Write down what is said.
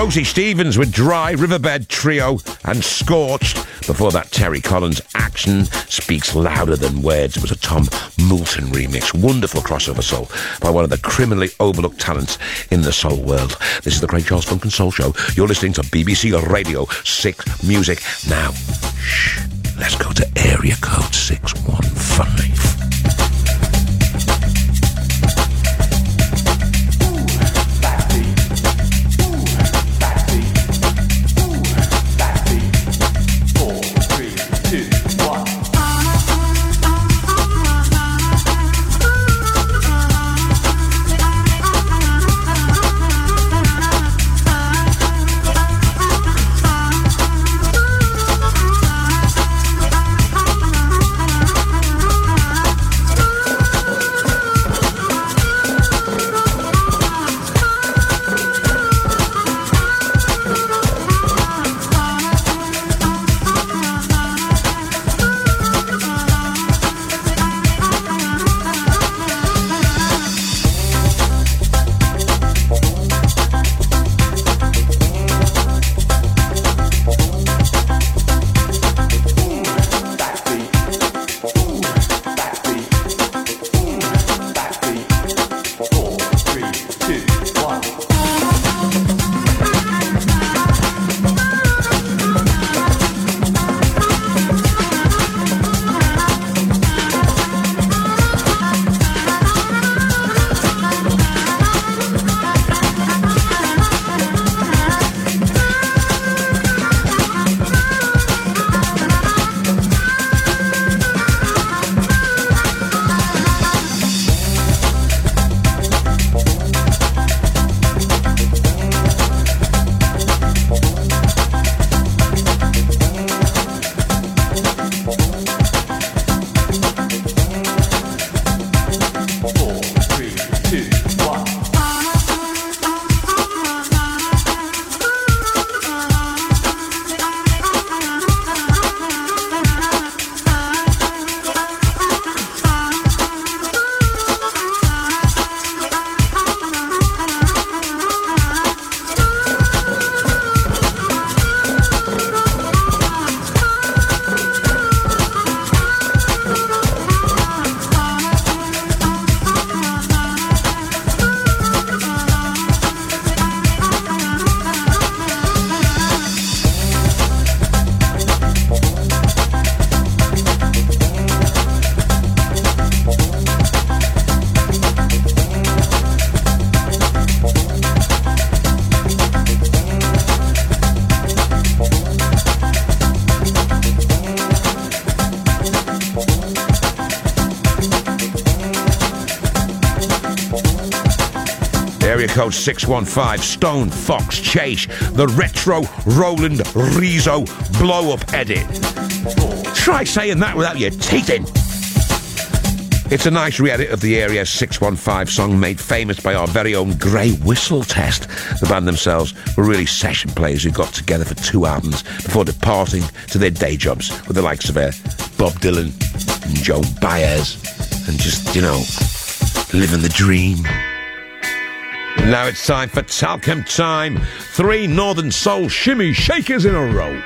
Rosie Stevens with Dry, Riverbed Trio, and Scorched. Before that, Terry Collins' Action Speaks Louder Than Words. It was a Tom Moulton remix. Wonderful crossover soul by one of the criminally overlooked talents in the soul world. This is the Craig Charles Funk and Soul Show. You're listening to BBC Radio 6 Music. Now, shh, let's go to area code 615. Code 615 Stone Fox Chase, the retro Roland Riso blow up edit. Try saying that without your teeth in. It's a nice re-edit of the Area 615 song made famous by our very own Grey Whistle Test. The band themselves were really session players who got together for two albums before departing to their day jobs with the likes of uh, Bob Dylan and Joan Baez and just, you know, living the dream. Now it's time for Talcum Time. Three Northern Soul shimmy shakers in a row.